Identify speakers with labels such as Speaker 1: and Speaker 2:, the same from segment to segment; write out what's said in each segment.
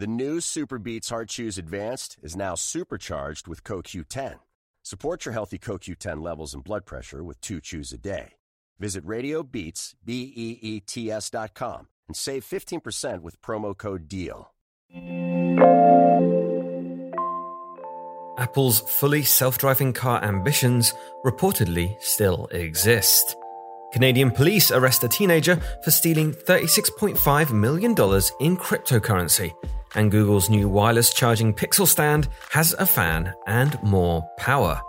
Speaker 1: The new Super Beets Heart Chews Advanced is now supercharged with CoQ10. Support your healthy CoQ10 levels and blood pressure with two chews a day. Visit RadioBeets, B-E-E-T-S dot com and save 15% with promo code DEAL.
Speaker 2: Apple's fully self driving car ambitions reportedly still exist. Canadian police arrest a teenager for stealing $36.5 million in cryptocurrency. And Google's new wireless charging Pixel stand has a fan and more power.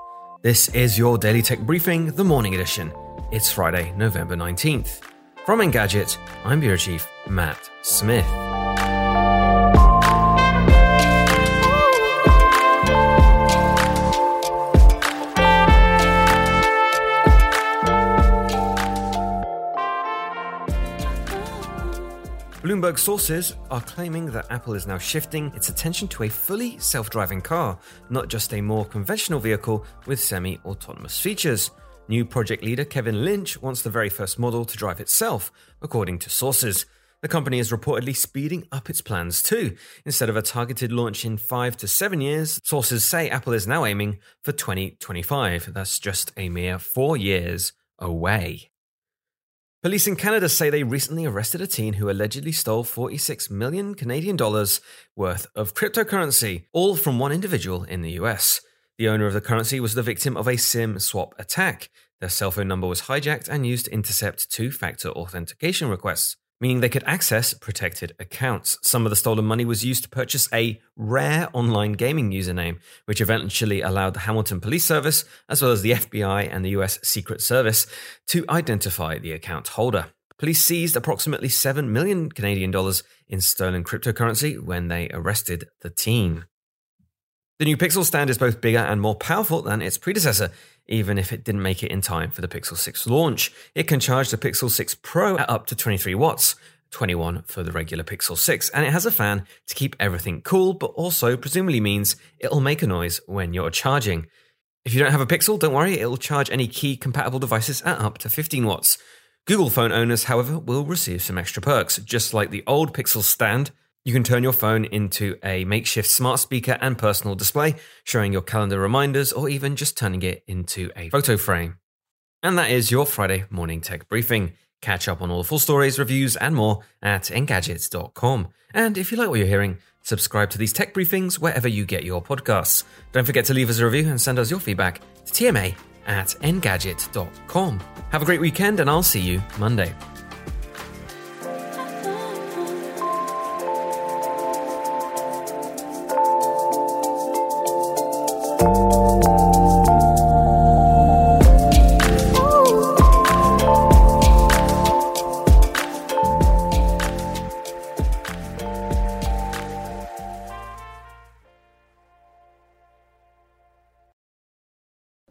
Speaker 2: This is your Daily Tech Briefing, the morning edition. It's Friday, November 19th. From Engadget, I'm Bureau Chief Matt Smith. Bloomberg sources are claiming that Apple is now shifting its attention to a fully self driving car, not just a more conventional vehicle with semi autonomous features. New project leader Kevin Lynch wants the very first model to drive itself, according to sources. The company is reportedly speeding up its plans too. Instead of a targeted launch in five to seven years, sources say Apple is now aiming for 2025. That's just a mere four years away. Police in Canada say they recently arrested a teen who allegedly stole 46 million Canadian dollars worth of cryptocurrency, all from one individual in the US. The owner of the currency was the victim of a SIM swap attack. Their cell phone number was hijacked and used to intercept two factor authentication requests meaning they could access protected accounts. Some of the stolen money was used to purchase a rare online gaming username, which eventually allowed the Hamilton Police Service, as well as the FBI and the US Secret Service, to identify the account holder. Police seized approximately 7 million Canadian dollars in stolen cryptocurrency when they arrested the teen. The new Pixel stand is both bigger and more powerful than its predecessor even if it didn't make it in time for the Pixel 6 launch. It can charge the Pixel 6 Pro at up to 23 watts, 21 for the regular Pixel 6, and it has a fan to keep everything cool, but also presumably means it'll make a noise when you're charging. If you don't have a Pixel, don't worry, it'll charge any Qi compatible devices at up to 15 watts. Google phone owners, however, will receive some extra perks, just like the old Pixel stand you can turn your phone into a makeshift smart speaker and personal display, showing your calendar reminders or even just turning it into a photo frame. And that is your Friday morning tech briefing. Catch up on all the full stories, reviews, and more at engadgets.com. And if you like what you're hearing, subscribe to these tech briefings wherever you get your podcasts. Don't forget to leave us a review and send us your feedback to tma at engadget.com. Have a great weekend, and I'll see you Monday.